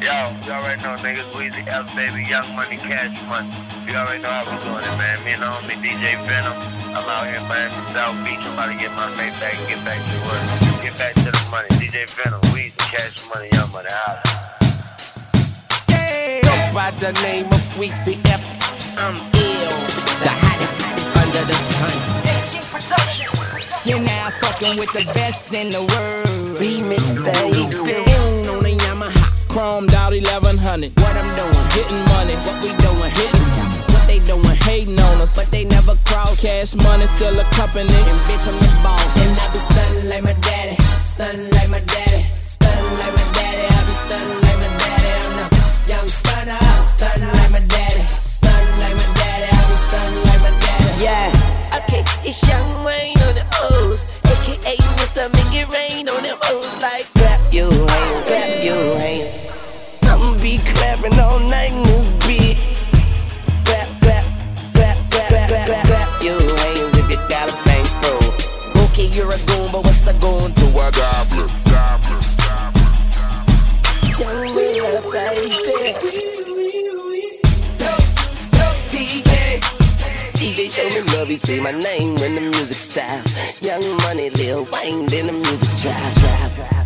Yo, you already know niggas, Weezy F baby, Young Money, Cash Money. You already know how we doing it, man. Me and the homie DJ Venum. I'm out here in Miami South Beach. I'm about to get my mate back and get back to work. Get back to the money. DJ Venum, Weezy, Cash Money, Young Money, out. Yeah, go by the name of Weezy F. I'm ill, the hottest, hottest under the sun. You're now fucking with the best in the world. Remix, baby. Chromed out 1100. What I'm doing, Getting money. what we doing, Hitting. what they doing, Hating on us. but they never cross. Cash money still a company. And bitch, I'm the boss. And I be stunning like my daddy, stunning like my daddy, like my daddy. I be like my daddy. I'm the young stunner, like my daddy, like my daddy. I be like my daddy. Yeah, okay, it's Young Wayne on the aka Mr. Make It Rain on them O's. Like clap your hands, clap your hands. Be clapping all night in this beat. Clap, clap, clap, clap, clap, clap, clap, clap your hands if you got a bankroll. Okay, you're a goon, but what's a goon to a goblin? Young Willa, baby. DJ, DJ, show me love. He say my name when the music stop. Young Money, Lil Wayne, then the music drop, drop, drop,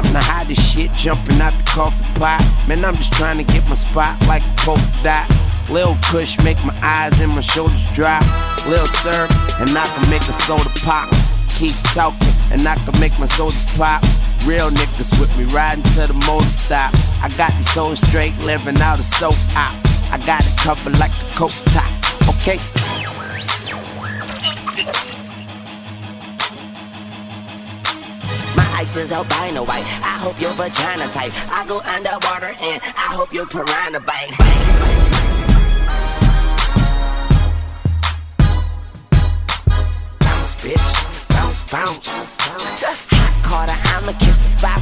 I'm the hottest shit jumping out the coffee pot. Man, I'm just trying to get my spot like a polka dot. Lil Kush make my eyes and my shoulders drop. Lil syrup, and I can make a soda pop. Keep talking, and I can make my soldiers pop. Real niggas with me riding to the motor stop. I got these hoes straight living out of soap op. I got it covered like a coat top. Okay. Is albino white. I hope your vagina tight. I go underwater and I hope your piranha bite. Bounce, bitch. Bounce, bounce. Hot Carter, I'ma kiss the spot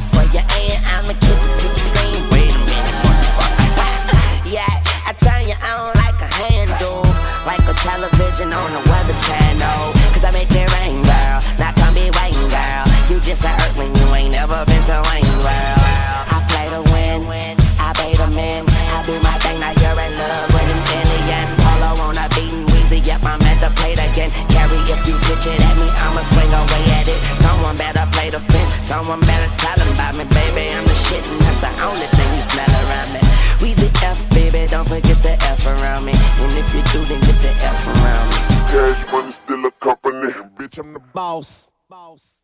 someone better tell them about me, baby. I'm the shit, and that's the only thing you smell around me. We the F, baby, don't forget the F around me. And if you do, then get the F around me. Cash money still a company. Bitch, I'm the boss. Boss. Boss.